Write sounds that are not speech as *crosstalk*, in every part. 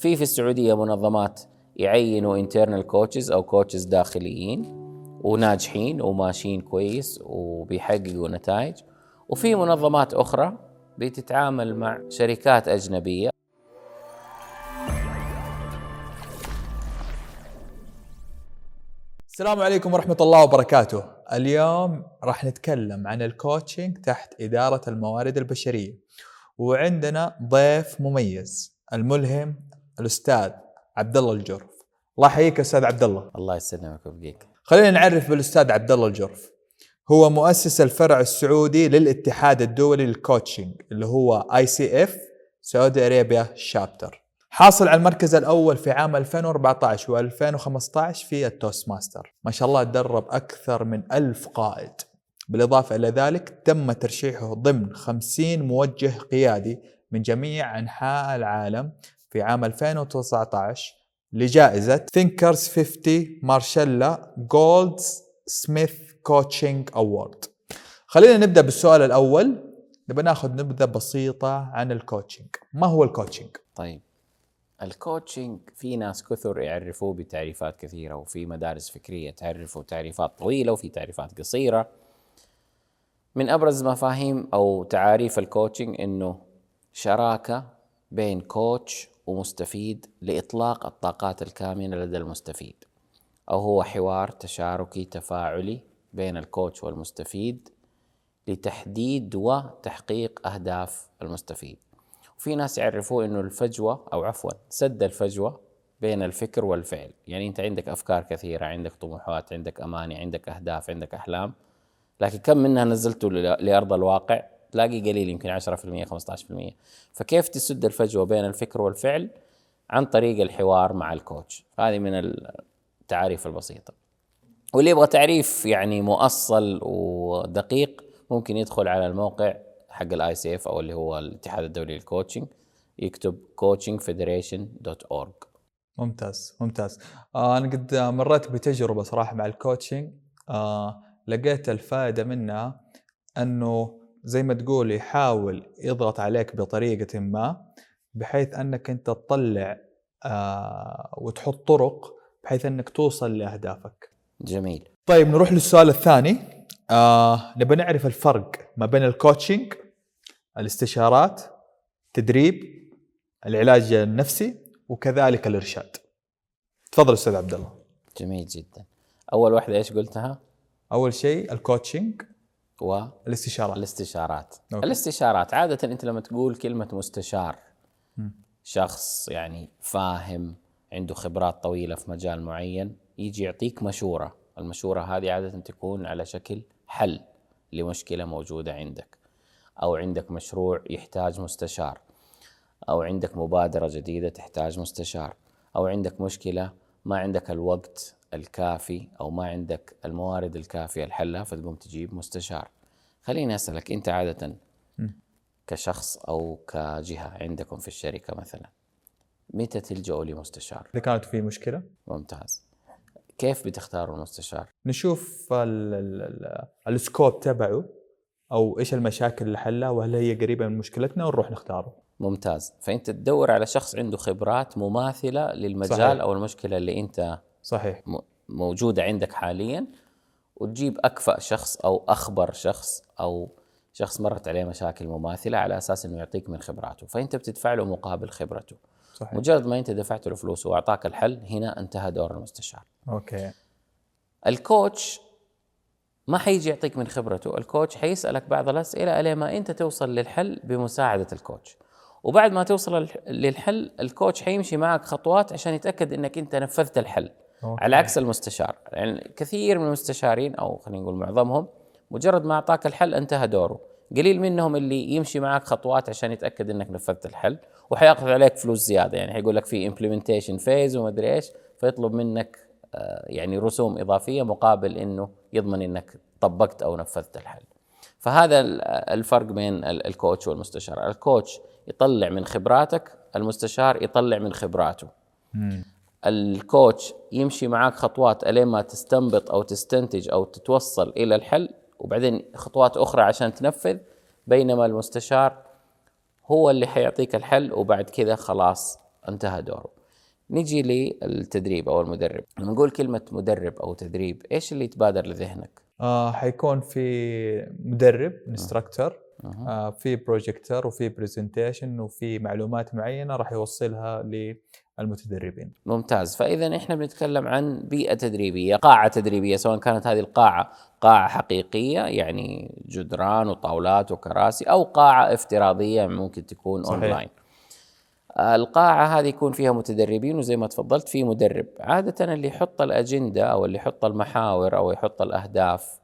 في في السعوديه منظمات يعينوا internal coaches أو coaches داخليين وناجحين وماشيين كويس وبيحققوا نتائج وفي منظمات أخرى بتتعامل مع شركات أجنبية السلام عليكم ورحمة الله وبركاته. اليوم راح نتكلم عن ال coaching تحت إدارة الموارد البشرية. وعندنا ضيف مميز الملهم الأستاذ عبد الله الجرف. الله يحييك أستاذ عبد الله. الله يسلمك ويبقيك خلينا نعرف بالأستاذ عبد الله الجرف. هو مؤسس الفرع السعودي للاتحاد الدولي لل coaching اللي هو ICF Saudi Arabia Chapter. حاصل على المركز الأول في عام 2014 و2015 في ال Toastmasters ما شاء الله تدرب أكثر من ألف قائد بالإضافة إلى ذلك تم ترشيحه ضمن 50 موجه قيادي من جميع أنحاء العالم في عام 2019 لجائزة Thinkers 50 Marshall Goldsmith Coaching Award خلينا نبدأ بالسؤال الأول. نبي ناخذ نبذة بسيطة عن ال coaching ما هو ال coaching طيب. ال coaching في ناس كثر يعرفوه بتعريفات كثيرة وفي مدارس فكرية تعرفه تعريفات طويلة وفي تعريفات قصيرة. من أبرز مفاهيم أو تعاريف ال coaching إنه شراكة بين coach ومستفيد لإطلاق الطاقات الكامنة لدى المستفيد. أو هو حوار تشاركي تفاعلي بين ال coach والمستفيد لتحديد وتحقيق أهداف المستفيد. وفي ناس يعرفوه إنه الفجوة أو عفوا سد الفجوة بين الفكر والفعل، يعني أنت عندك أفكار كثيرة، عندك طموحات، عندك أماني، عندك أهداف، عندك أحلام، لكن كم منها نزلته لأرض الواقع؟ تلاقي قليل يمكن 10% 15%، فكيف تسد الفجوة بين الفكر والفعل؟ عن طريق الحوار مع ال coach، هذه من التعاريف البسيطة. واللي يبغى تعريف يعني مؤصل ودقيق ممكن يدخل على الموقع حق ال ICF أو اللي هو الاتحاد الدولي للكوتشنج يكتب coachingfederation.org ممتاز ممتاز آه أنا قد مريت بتجربة صراحة مع ال coaching آه لقيت الفائدة منها أنه زي ما تقول يحاول يضغط عليك بطريقة ما بحيث أنك أنت تطلع آه وتحط طرق بحيث أنك توصل لأهدافك. جميل. طيب نروح للسؤال الثاني. آه نبي نعرف الفرق ما بين ال coaching الاستشارات تدريب العلاج النفسي وكذلك الإرشاد. تفضل أستاذ عبد الله جميل جدا. أول واحدة إيش قلتها؟ أول شيء ال coaching و الاستشارات. الاستشارات. okay. الاستشارات. عادة أنت لما تقول كلمة مستشار م. شخص يعني فاهم عنده خبرات طويلة في مجال معين يجي يعطيك مشورة. المشورة هذه عادة تكون على شكل حل لمشكلة موجودة عندك. أو عندك مشروع يحتاج مستشار. أو عندك مبادرة جديدة تحتاج مستشار. أو عندك مشكلة ما عندك الوقت الكافي أو ما عندك الموارد الكافية لحلها فتقوم تجيب مستشار خليني أسألك أنت عادة كشخص أو كجهة عندكم في الشركة مثلا متى تلجأوا لمستشار؟ إذا كانت في مشكلة ممتاز كيف بتختاروا المستشار؟ نشوف السكوب تبعه أو إيش المشاكل اللي حلها وهل هي قريبة من مشكلتنا ونروح نختاره. ممتاز، فأنت تدور على شخص عنده خبرات مماثلة للمجال صحيح. أو المشكلة اللي أنت صحيح موجوده عندك حاليا وتجيب أكفأ شخص أو أخبر شخص أو شخص مرت عليه مشاكل مماثلة على أساس إنه يعطيك من خبراته، فأنت بتدفع له مقابل خبرته. صحيح. مجرد ما أنت دفعت له فلوس وأعطاك الحل هنا انتهى دور المستشار. okay. ال coach ما حيجي يعطيك من خبرته ال coach حيسألك بعض الأسئلة إلى ما أنت توصل للحل بمساعدة ال coach وبعد ما توصل للحل ال coach حيمشي معك خطوات عشان يتأكد أنك أنت نفذت الحل okay. على عكس المستشار. يعني كثير من المستشارين أو خلينا نقول معظمهم مجرد ما أعطاك الحل انتهى دوره. قليل منهم اللي يمشي معك خطوات عشان يتأكد أنك نفذت الحل وحيأخذ عليك فلوس زيادة. يعني حيقول لك في implementation phase وما أدري إيش فيطلب منك آه، يعني رسوم إضافية مقابل أنه يضمن أنك طبقت أو نفذت الحل. فهذا الفرق بين الكوتش والمستشار. الكوتش يطلع من خبراتك المستشار يطلع من خبراته. الكوتش يمشي معك خطوات إلين ما تستنبط أو تستنتج أو تتوصل إلى الحل وبعدين خطوات أخرى عشان تنفذ بينما المستشار هو اللي حيعطيك الحل وبعد كذا خلاص انتهى دوره. نجي للتدريب أو المدرب. لما نقول كلمة مدرب أو تدريب إيش اللي يتبادر لذهنك؟ آه حيكون في مدرب instructor آه في بروجيكتور وفي presentation وفي معلومات معينة راح يوصلها للمتدربين ممتاز فإذا إحنا بنتكلم عن بيئة تدريبية قاعة تدريبية سواء كانت هذه القاعة قاعة حقيقية يعني جدران وطاولات وكراسي أو قاعة افتراضية ممكن تكون صحيح. اونلاين القاعة هذه يكون فيها متدربين وزي ما تفضلت في مدرب عادة اللي يحط الأجندة أو اللي يحط المحاور أو يحط الأهداف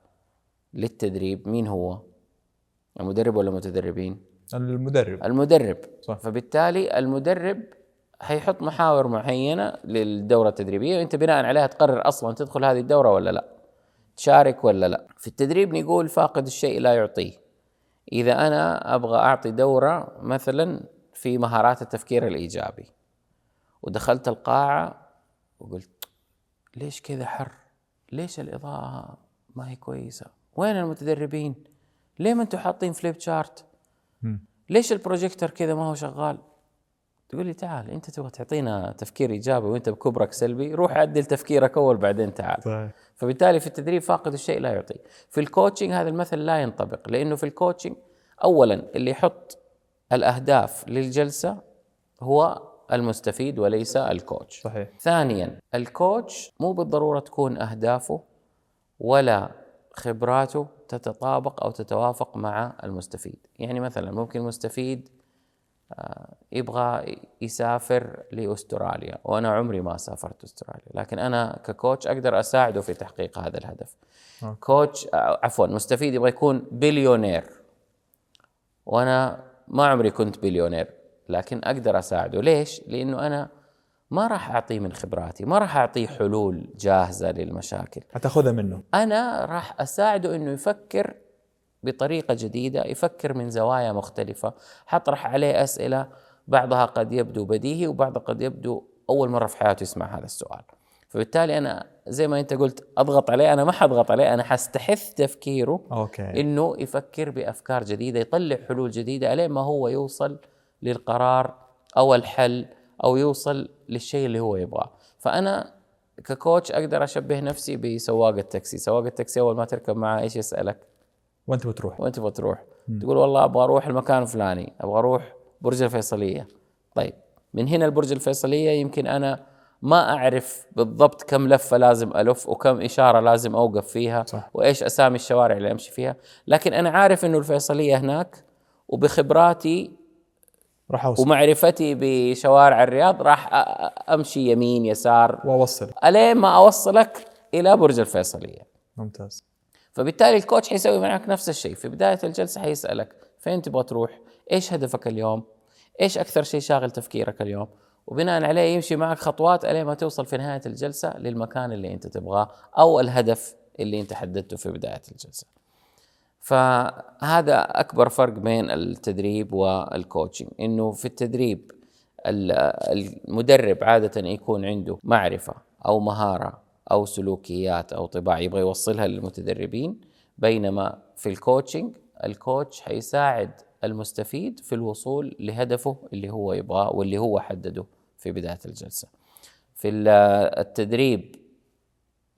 للتدريب مين هو؟ المدرب ولا المتدربين؟ المدرب المدرب صح. فبالتالي المدرب حيحط محاور معينة للدورة التدريبية وأنت بناء عليها تقرر أصلا تدخل هذه الدورة ولا لا. تشارك ولا لا. في التدريب نقول فاقد الشيء لا يعطيه. إذا أنا أبغى أعطي دورة مثلا في مهارات التفكير الإيجابي ودخلت القاعة وقلت ليش كذا حر؟ ليش الإضاءة ما هي كويسة؟ وين المتدربين؟ ليه ما أنتم حاطين flip chart. ليش البروجيكتور كذا ما هو شغال؟ تقول لي تعال أنت تبغى تعطينا تفكير إيجابي وأنت بكبرك سلبي روح عدل تفكيرك أول بعدين تعال. صحيح. فبالتالي في التدريب فاقد الشيء لا يعطي. في ال coaching هذا المثل لا ينطبق لأنه في ال coaching اولا اللي يحط الأهداف للجلسة هو المستفيد وليس ال coach صحيح. ثانيا ال coach مو بالضرورة تكون أهدافه ولا خبراته تتطابق أو تتوافق مع المستفيد، يعني مثلا ممكن المستفيد آه، يبغى يسافر لأستراليا وأنا عمري ما سافرت أستراليا، لكن أنا ك coach أقدر أساعده في تحقيق هذا الهدف. coach آه، عفوا مستفيد يبغى يكون بليونير وأنا ما عمري كنت بليونير لكن أقدر أساعده، ليش؟ لأنه أنا ما راح أعطيه من خبراتي، ما راح أعطيه حلول جاهزة للمشاكل. حتاخذها منه أنا راح أساعده إنه يفكر بطريقة جديدة يفكر من زوايا مختلفة. حطرح عليه أسئلة بعضها قد يبدو بديهي وبعضها قد يبدو أول مرة في حياته يسمع هذا السؤال. فبالتالي أنا زي ما أنت قلت أضغط عليه أنا ما حضغط عليه أنا حستحث تفكيره okay. إنه يفكر بأفكار جديدة يطلع حلول جديدة عليه ما هو يوصل للقرار أو الحل أو يوصل للشيء اللي هو يبغاه. فأنا ك coach أقدر أشبه نفسي بسواق التاكسي. سواق التاكسي أول ما تركب معه إيش يسألك؟ وانت بتروح. وين تبغى تروح تقول والله أبغى أروح المكان الفلاني أبغى أروح برج الفيصلية. طيب من هنا البرج الفيصلية يمكن أنا ما أعرف بالضبط كم لفة لازم ألف وكم إشارة لازم أوقف فيها صح. وإيش أسامي الشوارع اللي أمشي فيها. لكن أنا عارف إنه الفيصلية هناك وبخبراتي راح أوصل. ومعرفتي بشوارع الرياض راح أمشي يمين يسار. وأوصل. ألين ما أوصلك إلى برج الفيصلية. ممتاز. فبالتالي الكوتش حيسوي معك نفس الشيء. في بداية الجلسة حيسألك فين تبغى تروح؟ إيش هدفك اليوم؟ إيش أكثر شيء شاغل تفكيرك اليوم؟ وبناء عليه يمشي معك خطوات الين ما توصل في نهاية الجلسة للمكان اللي أنت تبغاه أو الهدف اللي أنت حددته في بداية الجلسة. فهذا أكبر فرق بين التدريب والكوتشنج إنه في التدريب ال- المدرب عادة يكون عنده معرفة أو مهارة أو سلوكيات أو طباع يبغى يوصلها للمتدربين بينما في ال coaching ال coach حيساعد المستفيد في الوصول لهدفه اللي هو يبغاه واللي هو حدده في بداية الجلسة. في ال- التدريب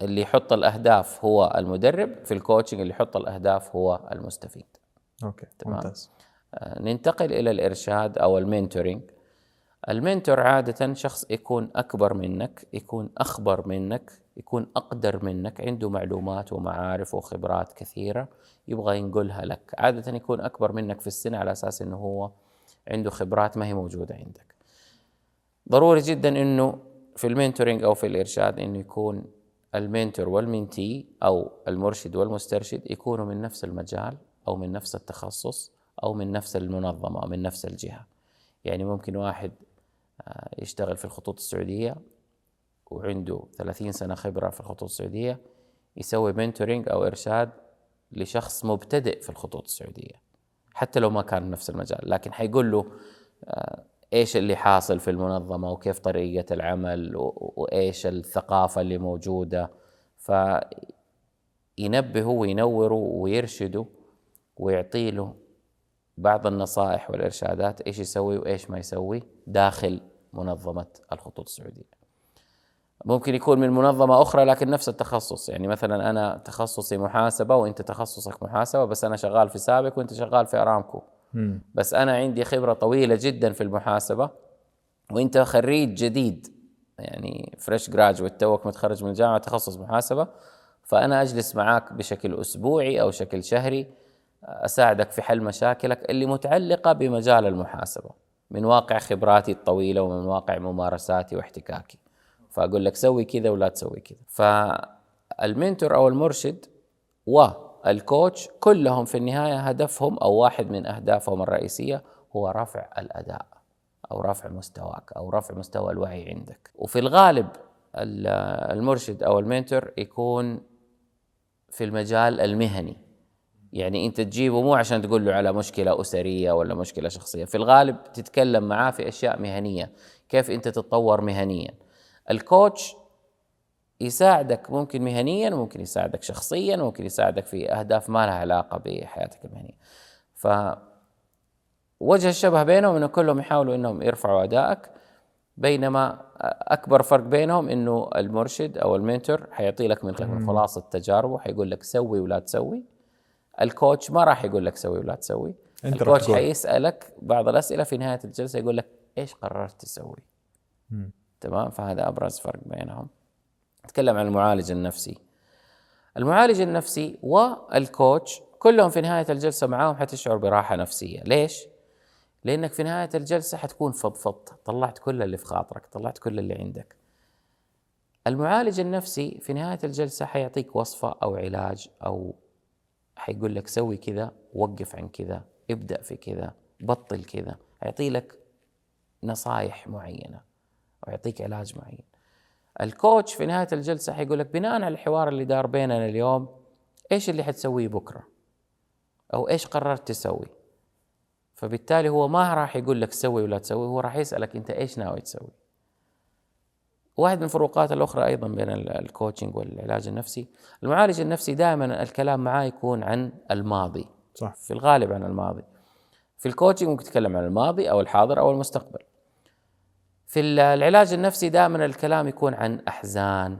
اللي يحط الأهداف هو المدرب، في ال coaching اللي يحط الأهداف هو المستفيد. okay تمام. ممتاز آه، ننتقل إلى الإرشاد أو ال mentoring ال mentor عادة شخص يكون أكبر منك يكون أخبر منك يكون أقدر منك عنده معلومات ومعارف وخبرات كثيرة يبغى ينقلها لك. عادة يكون أكبر منك في السن على أساس أنه هو عنده خبرات ما هي موجودة عندك. ضروري جدا أنه في المنتورينج أو في الإرشاد أنه يكون المنتور والمنتي أو المرشد والمسترشد يكونوا من نفس المجال أو من نفس التخصص أو من نفس المنظمة أو من نفس الجهة. يعني ممكن واحد آه، يشتغل في الخطوط السعودية وعنده 30 سنة خبرة في الخطوط السعودية يسوي منتورينج أو إرشاد لشخص مبتدئ في الخطوط السعودية حتى لو ما كان نفس المجال لكن حيقول له آه، إيش اللي حاصل في المنظمة وكيف طريقة العمل وإيش الثقافة اللي موجودة فينبهه وينوره ويرشده ويعطي له بعض النصائح والإرشادات إيش يسوي وإيش ما يسوي داخل منظمة الخطوط السعودية. ممكن يكون من منظمة أخرى لكن نفس التخصص، يعني مثلا أنا تخصصي محاسبة وأنت تخصصك محاسبة بس أنا شغال في سابق وأنت شغال في أرامكو. بس أنا عندي خبرة طويلة جدا في المحاسبة وأنت خريج جديد. يعني فريش جراجويت توك متخرج من الجامعة تخصص محاسبة. فأنا أجلس معاك بشكل أسبوعي أو شكل شهري أساعدك في حل مشاكلك اللي متعلقة بمجال المحاسبة من واقع خبراتي الطويلة ومن واقع ممارساتي واحتكاكي. فأقول لك سوي كذا ولا تسوي كذا. فالمنتور أو المرشد والكوتش كلهم في النهاية هدفهم أو واحد من أهدافهم الرئيسية هو رفع الأداء أو رفع مستواك أو رفع مستوى الوعي عندك. وفي الغالب المرشد أو المنتور يكون في المجال المهني. يعني أنت تجيبه مو عشان تقول له على مشكلة أسرية ولا مشكلة شخصية. في الغالب تتكلم معاه في أشياء مهنية. كيف أنت تتطور مهنيا. الكوتش يساعدك ممكن مهنيا وممكن يساعدك شخصيا وممكن يساعدك في أهداف ما لها علاقة بحياتك المهنية. ف وجه الشبه بينهم إنه كلهم يحاولوا إنهم يرفعوا أدائك. بينما أكبر فرق بينهم إنه المرشد أو المنتور حيعطي لك من خلاصه تجاربه حيقول لك سوي ولا تسوي. الكوتش ما راح يقول لك سوي ولا تسوي. أنت الكوتش حيسألك بعض الأسئلة في نهاية الجلسة يقول لك إيش قررت تسوي؟ تمام؟ فهذا أبرز فرق بينهم. نتكلم عن المعالج النفسي. المعالج النفسي والكوتش كلهم في نهاية الجلسة معاهم حتشعر براحة نفسية. ليش؟ لأنك في نهاية الجلسة حتكون فضفضت. طلعت كل اللي في خاطرك. طلعت كل اللي عندك. المعالج النفسي في نهاية الجلسة حيعطيك وصفة أو علاج أو حيقول لك سوي كذا وقف عن كذا ابدأ في كذا بطل كذا. حيعطي لك نصائح معينة. ويعطيك علاج معين. الكوتش في نهاية الجلسة حيقول لك بناء على الحوار اللي دار بيننا اليوم إيش اللي حتسويه بكرة؟ أو إيش قررت تسوي؟ فبالتالي هو ما راح يقول لك سوي ولا تسوي هو راح يسألك أنت إيش ناوي تسوي. واحد من الفروقات الأخرى أيضا بين ال coaching والعلاج النفسي. المعالج النفسي دائما الكلام معاه يكون عن الماضي. صح. في الغالب عن الماضي. في ال coaching ممكن تتكلم عن الماضي أو الحاضر أو المستقبل. في العلاج النفسي دائما الكلام يكون عن أحزان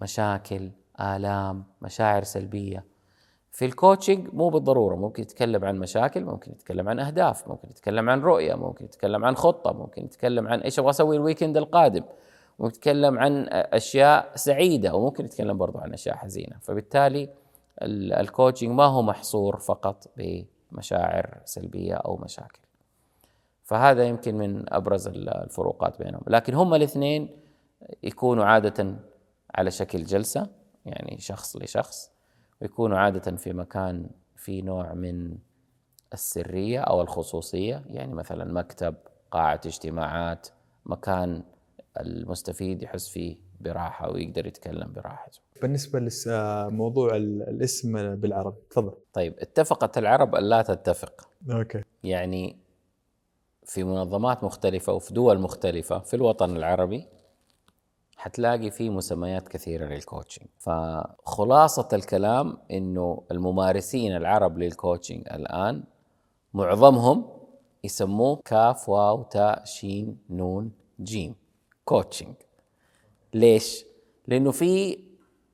مشاكل آلام مشاعر سلبية. في ال coaching مو بالضرورة ممكن يتكلم عن مشاكل ممكن يتكلم عن أهداف ممكن يتكلم عن رؤية ممكن يتكلم عن خطة ممكن يتكلم عن إيش أبغى أسوي ال weekend القادم ممكن يتكلم عن أشياء سعيدة وممكن يتكلم برضو عن أشياء حزينة. فبالتالي ال coaching ما هو محصور فقط بمشاعر سلبية أو مشاكل. فهذا يمكن من أبرز الفروقات بينهم. لكن هم الاثنين يكونوا عادة على شكل جلسة يعني شخص لشخص ويكونوا عادة في مكان في نوع من السرية أو الخصوصية يعني مثلا مكتب قاعة اجتماعات مكان المستفيد يحس فيه براحة ويقدر يتكلم براحته بالنسبة لموضوع الاسم بالعربي تفضل. طيب اتفقت العرب أن لا تتفق. أوكي. يعني في منظمات مختلفة وفي دول مختلفة في الوطن العربي حتلاقي في مسميات كثيرة لل coaching فخلاصة الكلام إنه الممارسين العرب لل coaching الآن معظمهم يسموه كاف واو تاء شين نون جيم coaching ليش؟ لأنه في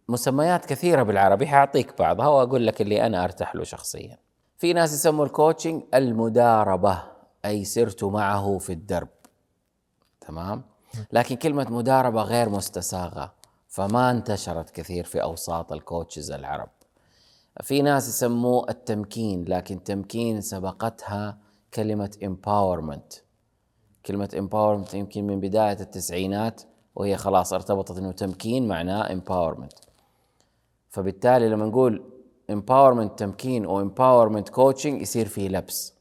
مسميات كثيرة بالعربي حأعطيك بعضها وأقول لك اللي أنا أرتاح له شخصيا. في ناس يسموا ال coaching المداربة. أي سرت معه في الدرب. تمام؟ لكن كلمة مداربة غير مستساغة. فما انتشرت كثير في أوساط ال coaches العرب. في ناس يسموه التمكين لكن تمكين سبقتها كلمة empowerment. كلمة empowerment يمكن من بداية التسعينات وهي خلاص ارتبطت إنه تمكين معناه empowerment. فبالتالي لما نقول empowerment تمكين أو empowerment coaching يصير فيه لبس.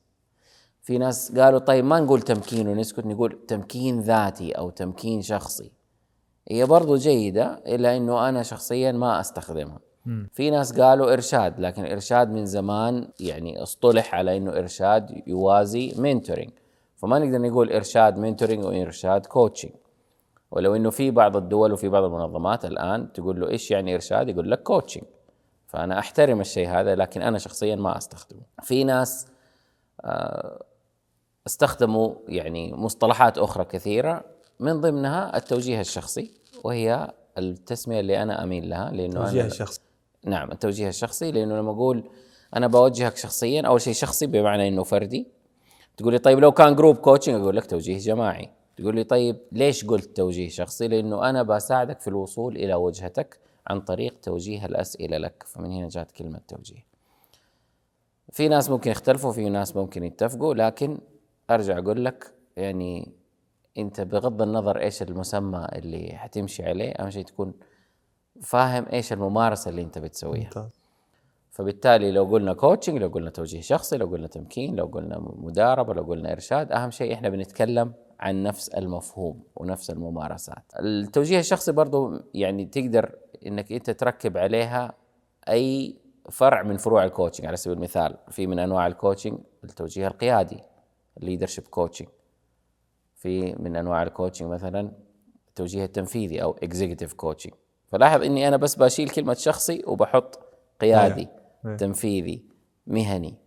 في ناس قالوا طيب ما نقول تمكين ونسكت نقول تمكين ذاتي أو تمكين شخصي. هي برضو جيدة إلا أنه أنا شخصيا ما أستخدمها. في ناس قالوا إرشاد لكن إرشاد من زمان يعني اصطلح على أنه إرشاد يوازي mentoring فما نقدر نقول إرشاد mentoring وإرشاد coaching ولو أنه في بعض الدول وفي بعض المنظمات الآن تقول له إيش يعني إرشاد؟ يقول لك كوتشنج فأنا أحترم الشيء هذا لكن أنا شخصيا ما أستخدمه. في ناس آه استخدموا يعني مصطلحات أخرى كثيرة من ضمنها التوجيه الشخصي وهي التسمية اللي أنا أميل لها لأنه توجيه أنا الشخص نعم التوجيه الشخصي لأنه لما أقول أنا بوجهك شخصيا أول شيء شخصي بمعنى إنه فردي. تقول لي طيب لو كان group coaching أقول لك توجيه جماعي. تقول لي طيب ليش قلت توجيه شخصي؟ لأنه أنا بساعدك في الوصول إلى وجهتك عن طريق توجيه الأسئلة لك. فمن هنا جات كلمة توجيه. في ناس ممكن يختلفوا في ناس ممكن يتفقوا لكن أرجع أقول لك يعني أنت بغض النظر إيش المسمى اللي حتمشي عليه أهم شيء تكون فاهم إيش الممارسة اللي أنت بتسويها. ممتاز. فبالتالي لو قلنا coaching لو قلنا توجيه شخصي لو قلنا تمكين لو قلنا مداربة لو قلنا إرشاد أهم شيء إحنا بنتكلم عن نفس المفهوم ونفس الممارسات. التوجيه الشخصي برضو يعني تقدر إنك أنت تركب عليها أي فرع من فروع ال coaching على سبيل المثال في من أنواع ال coaching التوجيه القيادي. ال leadership coaching في من أنواع ال coaching مثلا التوجيه التنفيذي أو executive coaching فلاحظ إني أنا بس بشيل كلمة شخصي وبحط قيادي إيه. تنفيذي مهني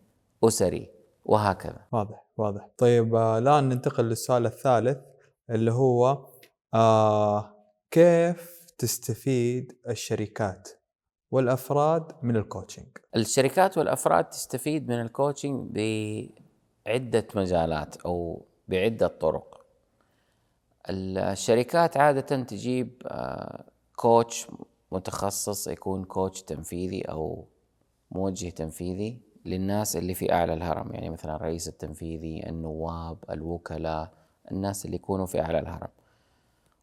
أسري وهكذا. واضح واضح. طيب آه، الآن ننتقل للسؤال الثالث اللي هو آه كيف تستفيد الشركات والأفراد من الكوتشنج الشركات والأفراد تستفيد من ال coaching بعدة مجالات أو بعدة طرق. الشركات عادة تجيب آه، coach متخصص يكون coach تنفيذي أو موجه تنفيذي للناس اللي في أعلى الهرم. يعني مثلا الرئيس التنفيذي النواب الوكلاء الناس اللي يكونوا في أعلى الهرم.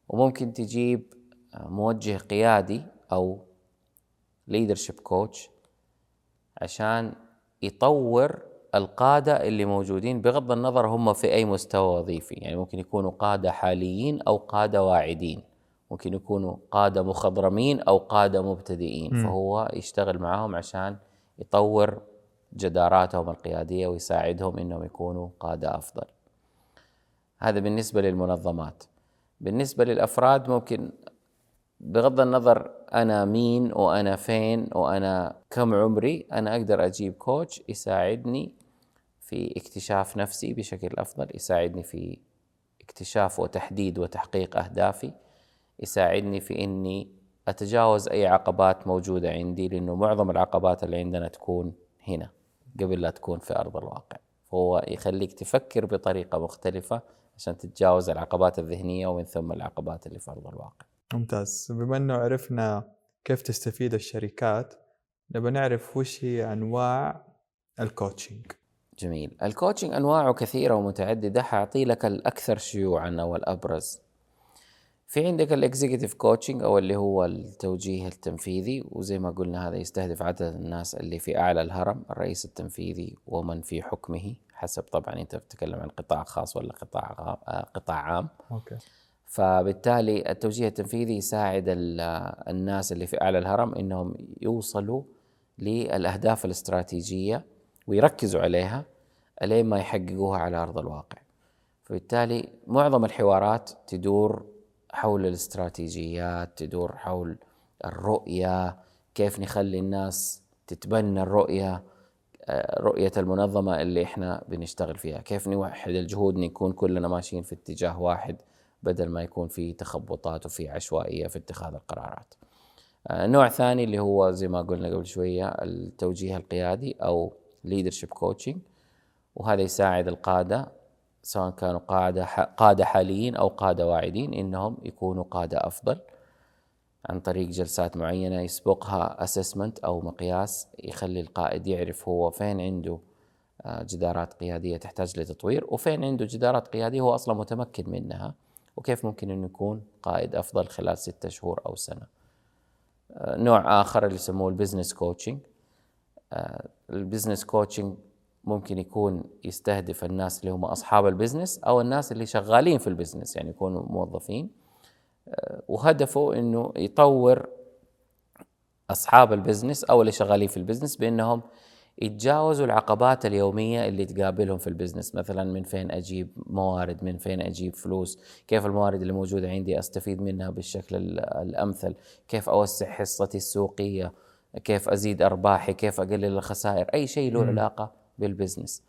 وممكن تجيب آه، موجه قيادي أو leadership coach عشان يطور القادة اللي موجودين بغض النظر هم في أي مستوى وظيفي. يعني ممكن يكونوا قادة حاليين أو قادة واعدين. ممكن يكونوا قادة مخضرمين أو قادة مبتدئين. مم. فهو يشتغل معاهم عشان يطور جداراتهم القيادية ويساعدهم إنهم يكونوا قادة أفضل. هذا بالنسبة للمنظمات. بالنسبة للأفراد ممكن بغض النظر أنا مين وأنا فين وأنا كم عمري أنا أقدر أجيب كوتش يساعدني في اكتشاف نفسي بشكل أفضل يساعدني في اكتشاف وتحديد وتحقيق أهدافي يساعدني في إني أتجاوز أي عقبات موجودة عندي لأنه معظم العقبات اللي عندنا تكون هنا قبل لا تكون في أرض الواقع. فهو يخليك تفكر بطريقة مختلفة عشان تتجاوز العقبات الذهنية ومن ثم العقبات اللي في أرض الواقع. ممتاز. بما إنه عرفنا كيف تستفيد الشركات نبى نعرف وش هي أنواع الكوتشنج جميل. ال coaching أنواعه كثيرة ومتعددة حأعطي لك الأكثر شيوعا أو الأبرز. في عندك ال executive coaching أو اللي هو التوجيه التنفيذي وزي ما قلنا هذا يستهدف عدد الناس اللي في أعلى الهرم الرئيس التنفيذي ومن في حكمه حسب طبعا أنت بتتكلم عن قطاع خاص ولا قطاع آه، قطاع عام. okay. فبالتالي التوجيه التنفيذي يساعد ال- الناس اللي في أعلى الهرم إنهم يوصلوا للأهداف الاستراتيجية ويركزوا عليها ألين ما يحققوها على أرض الواقع. فبالتالي معظم الحوارات تدور حول الاستراتيجيات، تدور حول الرؤية، كيف نخلي الناس تتبنى الرؤية، آه، رؤية المنظمة اللي إحنا بنشتغل فيها، كيف نوحد الجهود نكون كلنا ماشيين في اتجاه واحد بدل ما يكون في تخبطات وفي عشوائية في اتخاذ القرارات. آه، نوع ثاني اللي هو زي ما قلنا قبل شوية التوجيه القيادي أو leadership coaching وهذا يساعد القادة سواء كانوا قادة ح- قادة حاليين أو قادة واعدين إنهم يكونوا قادة أفضل عن طريق جلسات معينة يسبقها اسسمنت أو مقياس يخلي القائد يعرف هو فين عنده آه، جدارات قيادية تحتاج لتطوير وفين عنده جدارات قيادية هو أصلا متمكن منها وكيف ممكن إنه يكون قائد أفضل خلال ستة شهور أو سنة. آه، نوع آخر اللي يسموه ال business coaching. ال business coaching ممكن يكون يستهدف الناس اللي هم أصحاب ال business أو الناس اللي شغالين في ال business يعني يكونوا موظفين. آه، وهدفه إنه يطور أصحاب ال business أو اللي شغالين في ال business بإنهم يتجاوزوا العقبات اليومية اللي تقابلهم في ال business. مثلا من فين أجيب موارد من فين أجيب فلوس كيف الموارد اللي موجودة عندي أستفيد منها بالشكل ال- الأمثل كيف أوسع حصتي السوقية كيف أزيد أرباحي كيف أقلل الخسائر أي شيء له علاقة بال business.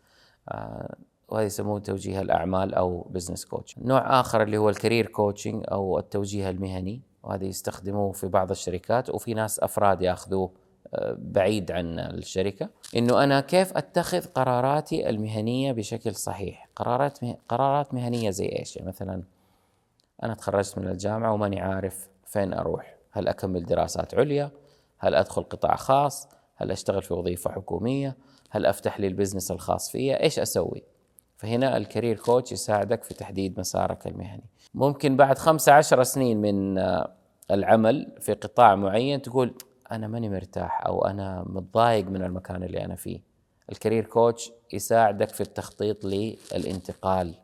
آه، وهذا يسموه توجيه الأعمال أو business coach نوع آخر اللي هو ال career coaching أو التوجيه المهني وهذا يستخدموه في بعض الشركات وفي ناس أفراد يأخذوه آه، بعيد عن الشركة. إنه أنا كيف أتخذ قراراتي المهنية بشكل صحيح؟ قرارات مه... قرارات مهنية زي إيش؟ يعني مثلا أنا تخرجت من الجامعة وماني عارف فين أروح. هل أكمل دراسات عليا؟ هل أدخل قطاع خاص؟ هل أشتغل في وظيفة حكومية؟ هل أفتح لي ال business الخاص فيا؟ إيش أسوي؟ فهنا ال career coach يساعدك في تحديد مسارك المهني. ممكن بعد خمسة عشر سنين من آه، العمل في قطاع معين تقول أنا ماني مرتاح أو أنا متضايق من المكان اللي أنا فيه. ال career coach يساعدك في التخطيط للانتقال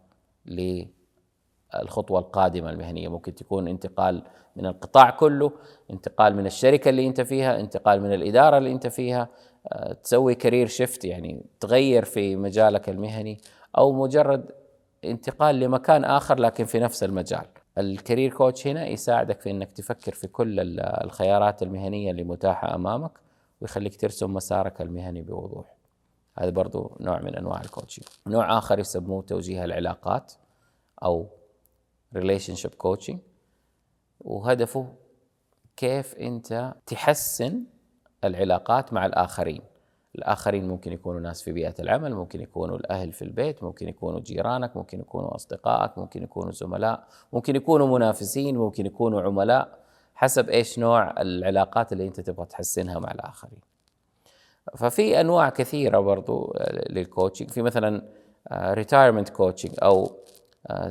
للخطوة القادمة المهنية. ممكن تكون انتقال من القطاع كله انتقال من الشركة اللي أنت فيها انتقال من الإدارة اللي أنت فيها آه، تسوي career shift يعني تغير في مجالك المهني أو مجرد انتقال لمكان آخر لكن في نفس المجال. ال career coach هنا يساعدك في إنك تفكر في كل الخيارات المهنية اللي متاحة أمامك ويخليك ترسم مسارك المهني بوضوح. هذا برضو نوع من أنواع ال coaching نوع آخر يسموه توجيه العلاقات أو relation coaching وهدفه كيف أنت تحسن العلاقات مع الآخرين. الآخرين ممكن يكونوا ناس في بيئة العمل ممكن يكونوا الأهل في البيت ممكن يكونوا جيرانك ممكن يكونوا أصدقائك ممكن يكونوا زملاء ممكن يكونوا منافسين ممكن يكونوا عملاء حسب إيش نوع العلاقات اللي أنت تبغى تحسنها مع الآخرين. ففي أنواع كثيرة برضو لل coaching في مثلا retirement coaching أو آه،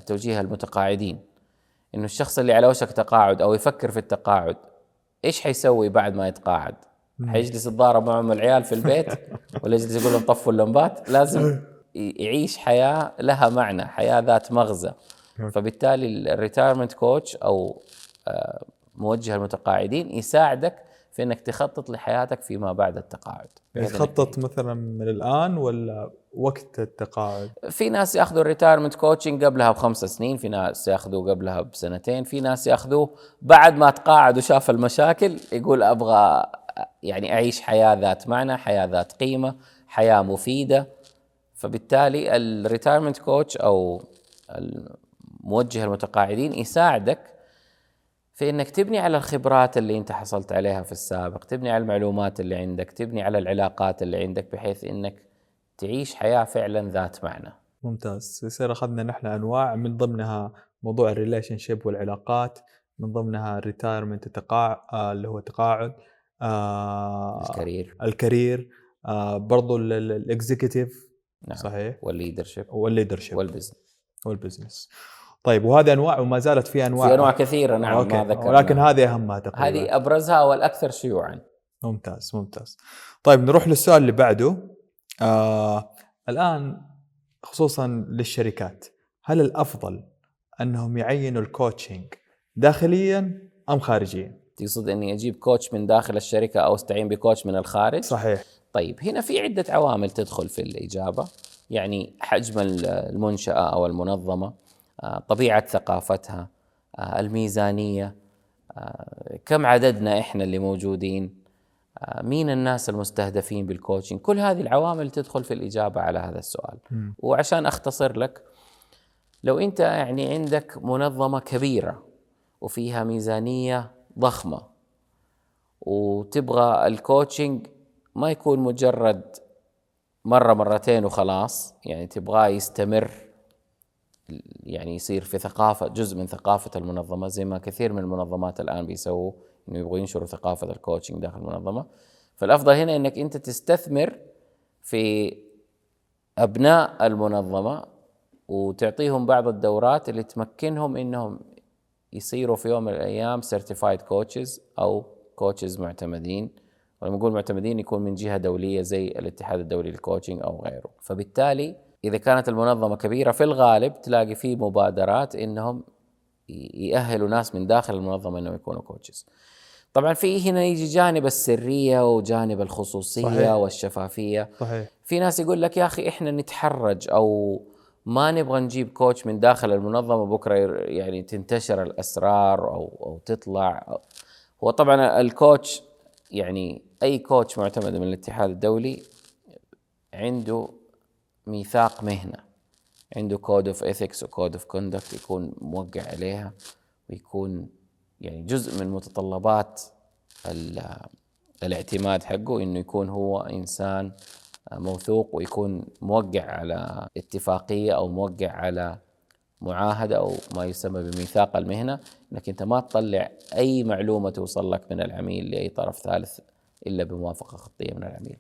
توجيه المتقاعدين. إنه الشخص اللي على وشك تقاعد أو يفكر في التقاعد إيش حيسوي بعد ما يتقاعد؟ حيجلس يتضارب معهم العيال في البيت *laughs* ولا يجلس يقول لهم طفوا اللمبات؟ لازم يعيش حياة لها معنى حياة ذات مغزى. فبالتالي ال retirement coach أو آه، موجه المتقاعدين يساعدك في إنك تخطط لحياتك فيما بعد التقاعد. يعني تخطط مثلا من الآن ولا وقت التقاعد؟ في ناس ياخذوا ال retirement coaching قبلها بخمس سنين في ناس ياخذوا قبلها بسنتين في ناس ياخذوه بعد ما تقاعد وشاف المشاكل يقول أبغى يعني أعيش حياة ذات معنى حياة ذات قيمة حياة مفيدة. فبالتالي ال retirement coach أو الموجه المتقاعدين يساعدك في إنك تبني على الخبرات اللي أنت حصلت عليها في السابق، تبني على المعلومات اللي عندك، تبني على العلاقات اللي عندك بحيث إنك تعيش حياة فعلا ذات معنى. ممتاز، يصير أخذنا نحن أنواع من ضمنها موضوع ال relationship والعلاقات، من ضمنها ال retirement التقاعد آه، اللي هو تقاعد آه ال career. ال career آه برضو ال executive نعم. صحيح؟ وال leadership وال leadership وال business وال business طيب وهذه أنواع وما زالت في أنواع. في أنواع كثيرة نعم okay. ما ذكرنا ولكن هذه أهمها تقريبا. هذه أبرزها والأكثر شيوعا. ممتاز ممتاز. طيب نروح للسؤال اللي بعده. آه الآن خصوصا للشركات هل الأفضل أنهم يعينوا ال coaching داخليا أم خارجيا؟ تقصد إني أجيب coach من داخل الشركة أو أستعين ب coach من الخارج صحيح طيب هنا في عدة عوامل تدخل في الإجابة يعني حجم المنشأة أو المنظمة آه، طبيعة ثقافتها آه، الميزانية آه، كم عددنا إحنا اللي موجودين مين الناس المستهدفين بال coaching كل هذه العوامل تدخل في الإجابة على هذا السؤال. م. وعشان أختصر لك لو أنت يعني عندك منظمة كبيرة وفيها ميزانية ضخمة وتبغى ال coaching ما يكون مجرد مرة مرتين وخلاص يعني تبغاه يستمر يعني يصير في ثقافة جزء من ثقافة المنظمة زي ما كثير من المنظمات الآن بيسووا. إنه يبغوا ينشروا ثقافة ال coaching داخل المنظمة. فالأفضل هنا إنك أنت تستثمر في أبناء المنظمة وتعطيهم بعض الدورات اللي تمكنهم إنهم يصيروا في يوم من الأيام certified coaches أو coaches معتمدين. ولما نقول معتمدين يكون من جهة دولية زي الاتحاد الدولي لل coaching أو غيره. فبالتالي إذا كانت المنظمة كبيرة في الغالب تلاقي في مبادرات إنهم يأهلوا ناس من داخل المنظمة إنهم يكونوا coaches طبعا في هنا يجي جانب السرية وجانب الخصوصية صحيح. والشفافية صحيح. في ناس يقول لك يا أخي إحنا نتحرج أو ما نبغى نجيب coach من داخل المنظمة بكرة يعني تنتشر الأسرار أو أو تطلع هو طبعا ال coach يعني أي coach معتمد من الاتحاد الدولي عنده ميثاق مهنة عنده code of ethics و code of conduct يكون موقع عليها ويكون يعني جزء من متطلبات ال- الاعتماد حقه إنه يكون هو إنسان موثوق ويكون موقع على اتفاقية أو موقع على معاهدة أو ما يسمى بميثاق المهنة إنك أنت ما تطلع أي معلومة توصل لك من العميل لأي طرف ثالث إلا بموافقة خطية من العميل.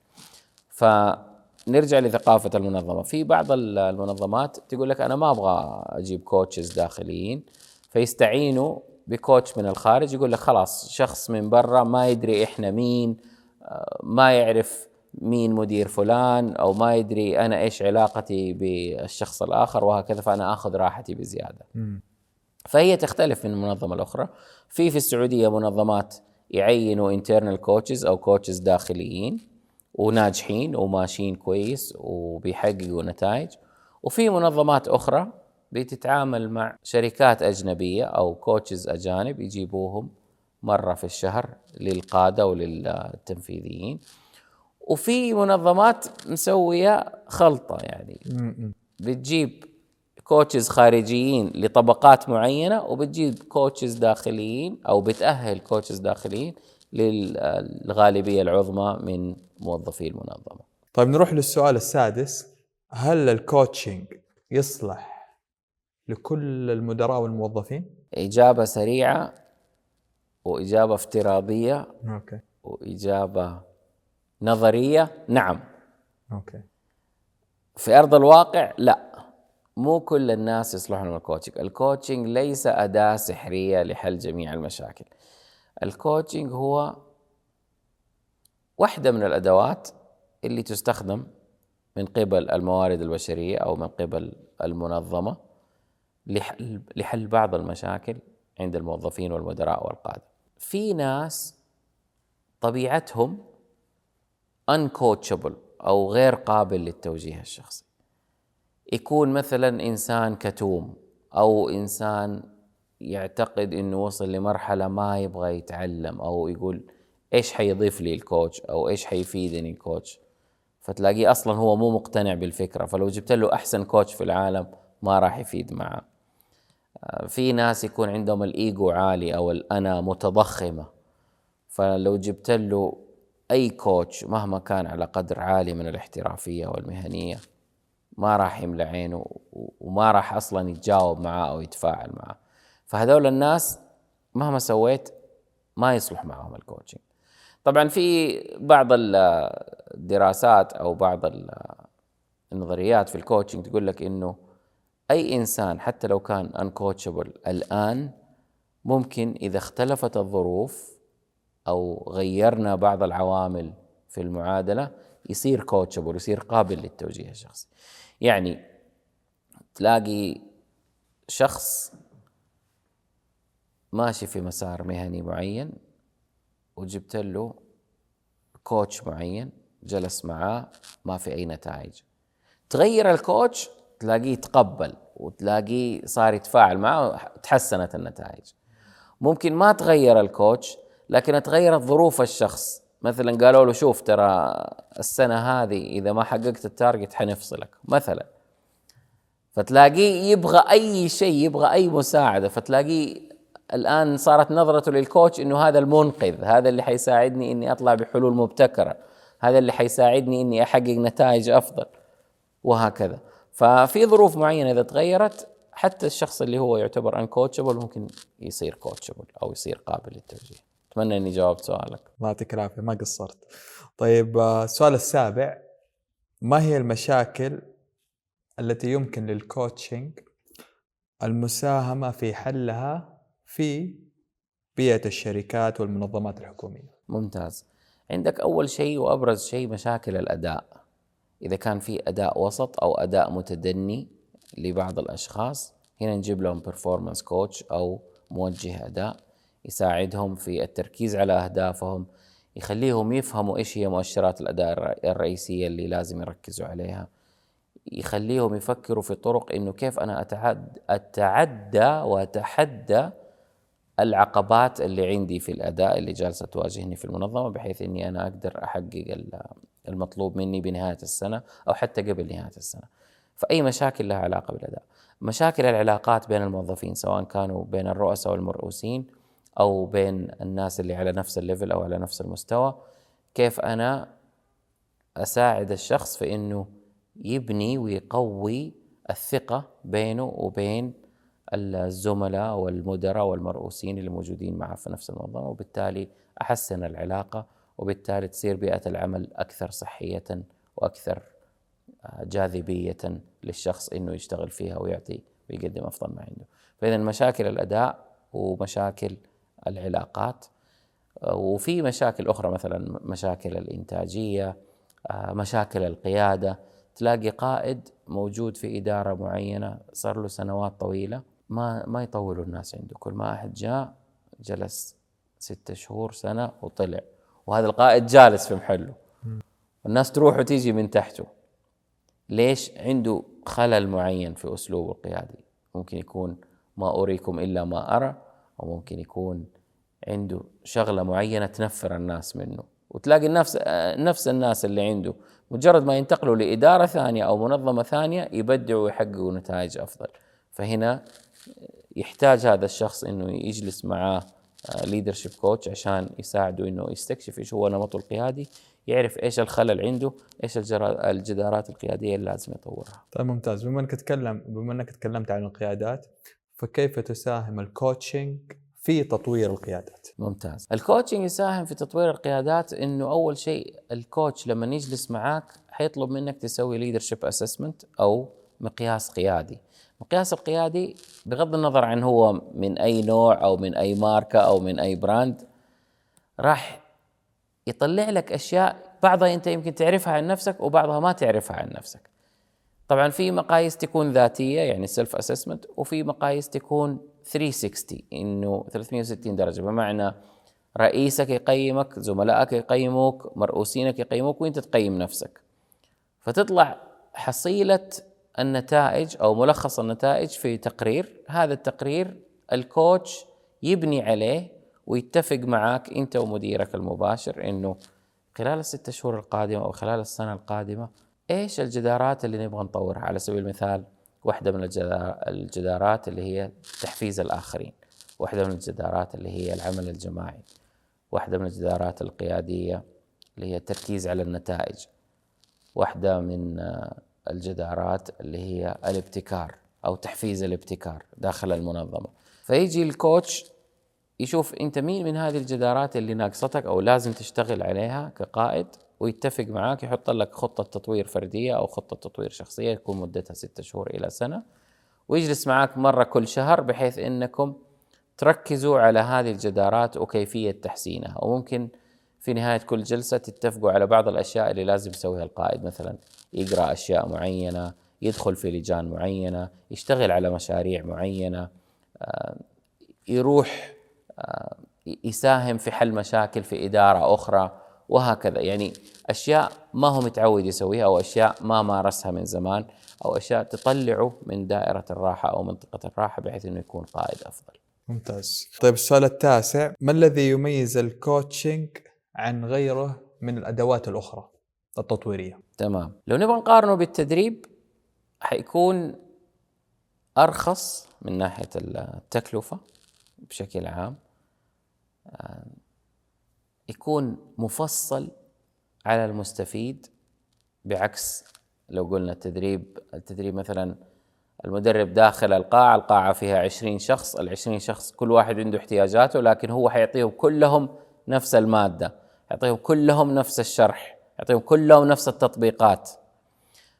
فنرجع لثقافة المنظمة، في بعض ال- المنظمات تقول لك أنا ما أبغى أجيب كوتشز داخليين فيستعينوا بكوتش من الخارج يقول لك خلاص شخص من برا ما يدري إحنا مين آه، ما يعرف مين مدير فلان أو ما يدري أنا إيش علاقتي بالشخص الآخر وهكذا فأنا آخذ راحتي بزيادة. فهي تختلف من منظمة لأخرى. في في السعودية منظمات يعينوا internal coaches أو coaches داخليين وناجحين وماشيين كويس وبيحققوا نتائج. وفي منظمات أخرى بتتعامل مع شركات أجنبية أو coaches أجانب يجيبوهم مرة في الشهر للقادة وللتنفيذيين. وفي منظمات مسوية خلطة يعني. بتجيب coaches خارجيين لطبقات معينة وبتجيب coaches داخليين أو بتأهل coaches داخليين للغالبية العظمى من موظفي المنظمة. طيب نروح للسؤال السادس. هل ال coaching يصلح لكل المدراء والموظفين؟ إجابة سريعة وإجابة افتراضية أوكي. وإجابة نظرية نعم. okay. في أرض الواقع لا. مو كل الناس يصلحون من ال coaching ال coaching ليس أداة سحرية لحل جميع المشاكل. ال coaching هو واحدة من الأدوات اللي تستخدم من قبل الموارد البشرية أو من قبل المنظمة. لحل لحل بعض المشاكل عند الموظفين والمدراء والقادة. في ناس طبيعتهم uncoachable أو غير قابل للتوجيه الشخصي. يكون مثلا إنسان كتوم أو إنسان يعتقد إنه وصل لمرحلة ما يبغى يتعلم أو يقول إيش حيضيف لي الكوتش أو إيش حيفيدني الكوتش فتلاقيه أصلا هو مو مقتنع بالفكرة. فلو جبت له أحسن كوتش في العالم ما راح يفيد معه. آه، في ناس يكون عندهم الإيجو عالي أو الأنا متضخمة. فلو جبت له أي coach مهما كان على قدر عالي من الاحترافية والمهنية ما راح يملى عينه وما راح أصلا يتجاوب معاه أو يتفاعل معاه. فهذول الناس مهما سويت ما يصلح معهم ال coaching طبعا في بعض ال- الدراسات أو بعض ال- النظريات في ال coaching تقول لك إنه أي إنسان حتى لو كان uncoachable الآن ممكن إذا اختلفت الظروف أو غيرنا بعض العوامل في المعادلة يصير coachable يصير قابل للتوجيه الشخصي. يعني تلاقي شخص ماشي في مسار مهني معين وجبت له coach معين جلس معاه ما في أي نتائج. تغير ال coach تلاقيه تقبل وتلاقيه صار يتفاعل معه تحسنت النتائج. ممكن ما تغير ال coach لكن تغيرت ظروف الشخص. مثلا قالوا له شوف ترى السنة هذه إذا ما حققت ال target حنفصلك مثلا. فتلاقيه يبغى أي شيء يبغى أي مساعدة. فتلاقيه الآن صارت نظرته لل coach إنه هذا المنقذ هذا اللي حيساعدني إني أطلع بحلول مبتكرة هذا اللي حيساعدني إني أحقق نتائج أفضل وهكذا. ففي ظروف معينة إذا تغيرت حتى الشخص اللي هو يعتبر uncoachable ممكن يصير coachable أو يصير قابل للتوجيه. أتمنى إني جاوبت سؤالك. الله يعطيك العافية ما قصرت. طيب آه، السؤال السابع ما هي المشاكل التي يمكن لل coaching المساهمة في حلها في بيئة الشركات والمنظمات الحكومية؟ ممتاز. عندك أول شيء وأبرز شيء مشاكل الأداء. إذا كان في أداء وسط أو أداء متدني لبعض الأشخاص هنا نجيب لهم performance كوتش أو موجه أداء يساعدهم في التركيز على أهدافهم يخليهم يفهموا إيش هي مؤشرات الأداء الر- الرئيسية اللي لازم يركزوا عليها. يخليهم يفكروا في طرق إنه كيف أنا اتعد أتعدى وأتحدى العقبات اللي عندي في الأداء اللي جالسة تواجهني في المنظمة بحيث إني أنا أقدر أحقق المطلوب مني بنهاية السنة أو حتى قبل نهاية السنة. فأي مشاكل لها علاقة بالأداء مشاكل العلاقات بين الموظفين سواء كانوا بين الرؤساء والمرؤوسين أو بين الناس اللي على نفس الليفل أو على نفس المستوى كيف أنا أساعد الشخص في إنه يبني ويقوي الثقة بينه وبين الزملاء والمدراء والمرؤوسين اللي موجودين معه في نفس المنظمة وبالتالي أحسن العلاقة وبالتالي تصير بيئة العمل أكثر صحية وأكثر آه، جاذبية للشخص إنه يشتغل فيها ويعطي ويقدم أفضل ما عنده. فاذا مشاكل الأداء ومشاكل العلاقات آه، وفي مشاكل أخرى مثلا مشاكل الإنتاجية آه، مشاكل القيادة. تلاقي قائد موجود في إدارة معينة صار له سنوات طويلة ما ما يطولوا الناس عنده. كل ما أحد جاء جلس ستة شهور سنة وطلع. وهذا القائد جالس في محله. والناس تروح وتيجي من تحته. ليش عنده خلل معين في أسلوبه القيادي؟ ممكن يكون ما أريكم إلا ما أرى وممكن يكون عنده شغلة معينة تنفر الناس منه. وتلاقي نفس نفس الناس اللي عنده مجرد ما ينتقلوا لإدارة ثانية أو منظمة ثانية يبدعوا ويحققوا نتائج أفضل. فهنا يحتاج هذا الشخص إنه يجلس معاه ليدرشيب كوتش عشان يساعده إنه يستكشف إيش هو نمطه القيادي يعرف إيش الخلل عنده إيش الجدارات القيادية اللي لازم يطورها. طيب ممتاز. بما إنك تكلم بما إنك تكلمت عن القيادات فكيف تساهم الكوتشنج في تطوير القيادات؟ ممتاز. ال coaching يساهم في تطوير القيادات إنه أول شيء ال coach لما يجلس معاك حيطلب منك تسوي leadership assessment أو مقياس قيادي. المقياس القيادي بغض النظر عن هو من أي نوع أو من أي ماركة أو من أي brand راح يطلع لك أشياء بعضها أنت يمكن تعرفها عن نفسك وبعضها ما تعرفها عن نفسك. طبعا في مقاييس تكون ذاتية يعني self assessment وفي مقاييس تكون 360 إنه 360 درجة. بمعنى رئيسك يقيمك زملائك يقيموك مرؤوسينك يقيموك وأنت تقيم نفسك. فتطلع حصيلة النتائج أو ملخص النتائج في تقرير. هذا التقرير ال coach يبني عليه ويتفق معك أنت ومديرك المباشر إنه خلال الست شهور القادمة أو خلال السنة القادمة إيش الجدارات اللي نبغى نطورها؟ على سبيل المثال واحدة من الجدارات اللي هي تحفيز الآخرين واحدة من الجدارات اللي هي العمل الجماعي واحدة من الجدارات القيادية اللي هي التركيز على النتائج واحدة من الجدارات اللي هي الابتكار أو تحفيز الابتكار داخل المنظمة. فيجي الكوتش يشوف أنت مين من هذه الجدارات اللي ناقصتك أو لازم تشتغل عليها كقائد ويتفق معاك يحط لك خطة تطوير فردية أو خطة تطوير شخصية يكون مدتها ستة شهور إلى سنة. ويجلس معاك مرة كل شهر بحيث إنكم تركزوا على هذه الجدارات وكيفية تحسينها. وممكن في نهاية كل جلسة تتفقوا على بعض الأشياء اللي لازم يسويها القائد مثلا يقرأ أشياء معينة يدخل في لجان معينة يشتغل على مشاريع معينة آه، يروح آه، يساهم في حل مشاكل في إدارة أخرى وهكذا يعني أشياء ما هو متعود يسويها أو أشياء ما مارسها من زمان أو أشياء تطلعه من دائرة الراحة أو منطقة الراحة بحيث إنه يكون قائد أفضل. ممتاز. طيب السؤال التاسع ما الذي يميز الكوتشنج عن غيره من الأدوات الأخرى التطويرية؟ تمام، لو نبغى نقارنه بالتدريب حيكون أرخص من ناحية التكلفة بشكل عام. آه، يكون مفصل على المستفيد بعكس لو قلنا التدريب التدريب مثلا المدرب داخل القاعة القاعة فيها عشرين شخص العشرين شخص كل واحد عنده احتياجاته لكن هو حيعطيهم كلهم نفس المادة. يعطيهم كلهم نفس الشرح يعطيهم كلهم نفس التطبيقات.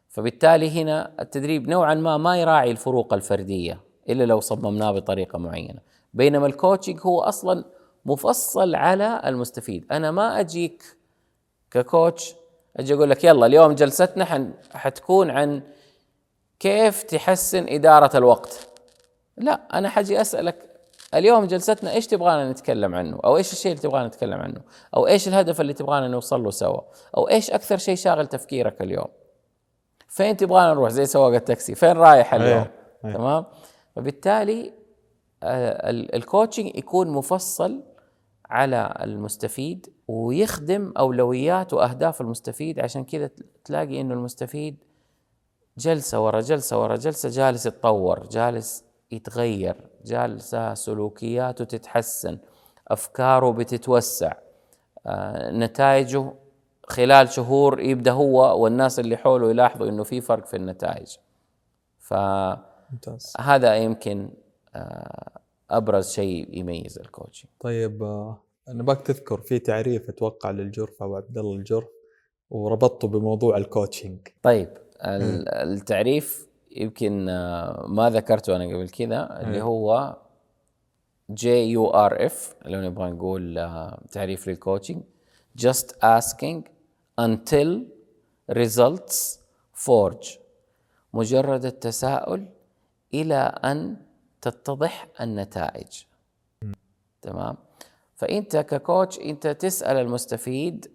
فبالتالي هنا التدريب نوعا ما ما يراعي الفروق الفردية إلا لو صممناه بطريقة معينة. بينما الكوتشنج هو أصلا مفصل على المستفيد. أنا ما أجيك ككوتش أجي أقول لك يلا اليوم جلستنا حتكون عن كيف تحسن إدارة الوقت. لا أنا حأجي أسألك اليوم جلستنا إيش تبغانا نتكلم عنه؟ أو إيش الشيء اللي تبغانا نتكلم عنه؟ أو إيش الهدف اللي تبغانا نوصل له سوا؟ أو إيش أكثر شيء شاغل تفكيرك اليوم؟ فين تبغانا نروح زي سواق التاكسي؟ فين رايح اليوم؟ أيه. أيه. تمام؟ فبالتالي آه، ال coaching يكون مفصل على المستفيد ويخدم أولويات وأهداف المستفيد. عشان كذا تلاقي إنه المستفيد جلسة ورا جلسة ورا جلسة جالس يتطور جالس يتغير جالسة سلوكياته تتحسن أفكاره بتتوسع. آه، نتائجه خلال شهور يبدأ هو والناس اللي حوله يلاحظوا إنه في فرق في النتائج. فهذا يمكن آه، أبرز شيء يميز الكوتشنج طيب آه، نبغاك تذكر في تعريف أتوقع للجرف أو عبد الله الجرف وربطته بموضوع الكوتشنج طيب ال- التعريف يمكن آه، ما ذكرته أنا قبل كذا اللي إيه. هو جي يو ار اف لو نبغى نقول آه، تعريف للكوتشنج just asking until results forge. مجرد التساؤل إلى أن تتضح النتائج. تمام؟ فأنت ككوتش أنت تسأل المستفيد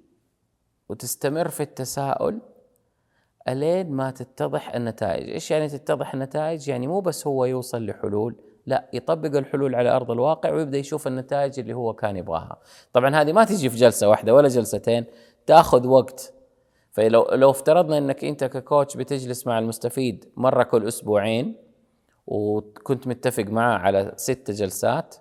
وتستمر في التساؤل ألين ما تتضح النتائج، إيش يعني تتضح النتائج؟ يعني مو بس هو يوصل لحلول، لا يطبق الحلول على أرض الواقع ويبدأ يشوف النتائج اللي هو كان يبغاها. طبعا هذه ما تجي في جلسة واحدة ولا جلستين، تأخذ وقت. فلو لو افترضنا إنك أنت ككوتش بتجلس مع المستفيد مرة كل أسبوعين وكنت متفق معاه على ست جلسات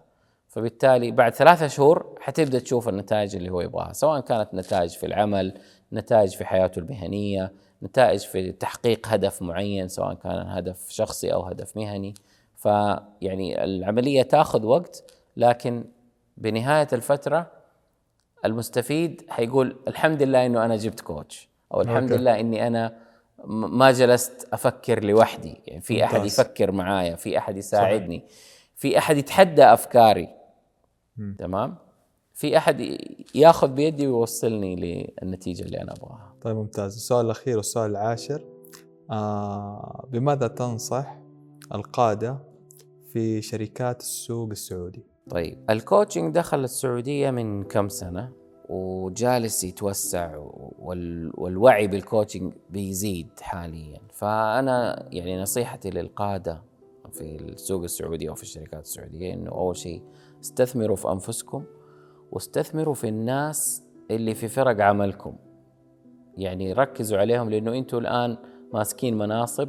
فبالتالي بعد ثلاثة شهور حتبدأ تشوف النتائج اللي هو يبغاها سواء كانت نتائج في العمل نتائج في حياته المهنية نتائج في تحقيق هدف معين سواء كان هدف شخصي أو هدف مهني فيعني العملية تاخذ وقت لكن بنهاية الفترة المستفيد حيقول الحمد لله إنه أنا جبت كوتش أو الحمد أوكي. لله إني أنا م- ما جلست أفكر لوحدي يعني في أحد. يفكر معايا في أحد يساعدني في أحد يتحدى أفكاري مم. تمام في أحد ياخذ بيدي ويوصلني للنتيجة اللي أنا أبغاها. طيب ممتاز. السؤال الأخير والسؤال العاشر. آه بماذا تنصح القادة في شركات السوق السعودي؟ طيب الكوتشنج دخل السعودية من كم سنة؟ وجالس يتوسع وال والوعي بالكوتشنج بيزيد حاليا. فأنا يعني نصيحتي للقادة في السوق السعودي أو في الشركات السعودية إنه أول شيء استثمروا في أنفسكم. واستثمروا في الناس اللي في فرق عملكم. يعني ركزوا عليهم لأنه أنتم الآن ماسكين مناصب.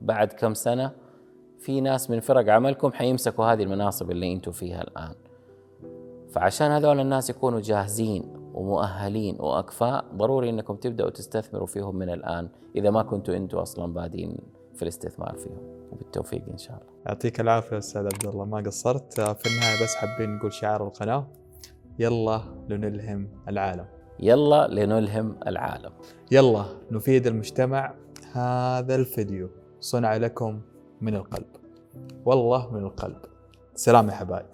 بعد كم سنة في ناس من فرق عملكم حيمسكوا هذه المناصب اللي أنتم فيها الآن. فعشان هذول الناس يكونوا جاهزين ومؤهلين وأكفاء ضروري إنكم تبدأوا تستثمروا فيهم من الآن إذا ما كنتوا أنتم أصلا بادين في الاستثمار فيهم. وبالتوفيق إن شاء الله. يعطيك العافية أستاذ عبد الله ما قصرت. في النهاية بس حابين نقول شعار القناة. يلا لنلهم العالم. يلا لنلهم العالم. يلا نفيد المجتمع. هذا الفيديو صنع لكم من القلب. والله من القلب. سلام يا حبايب.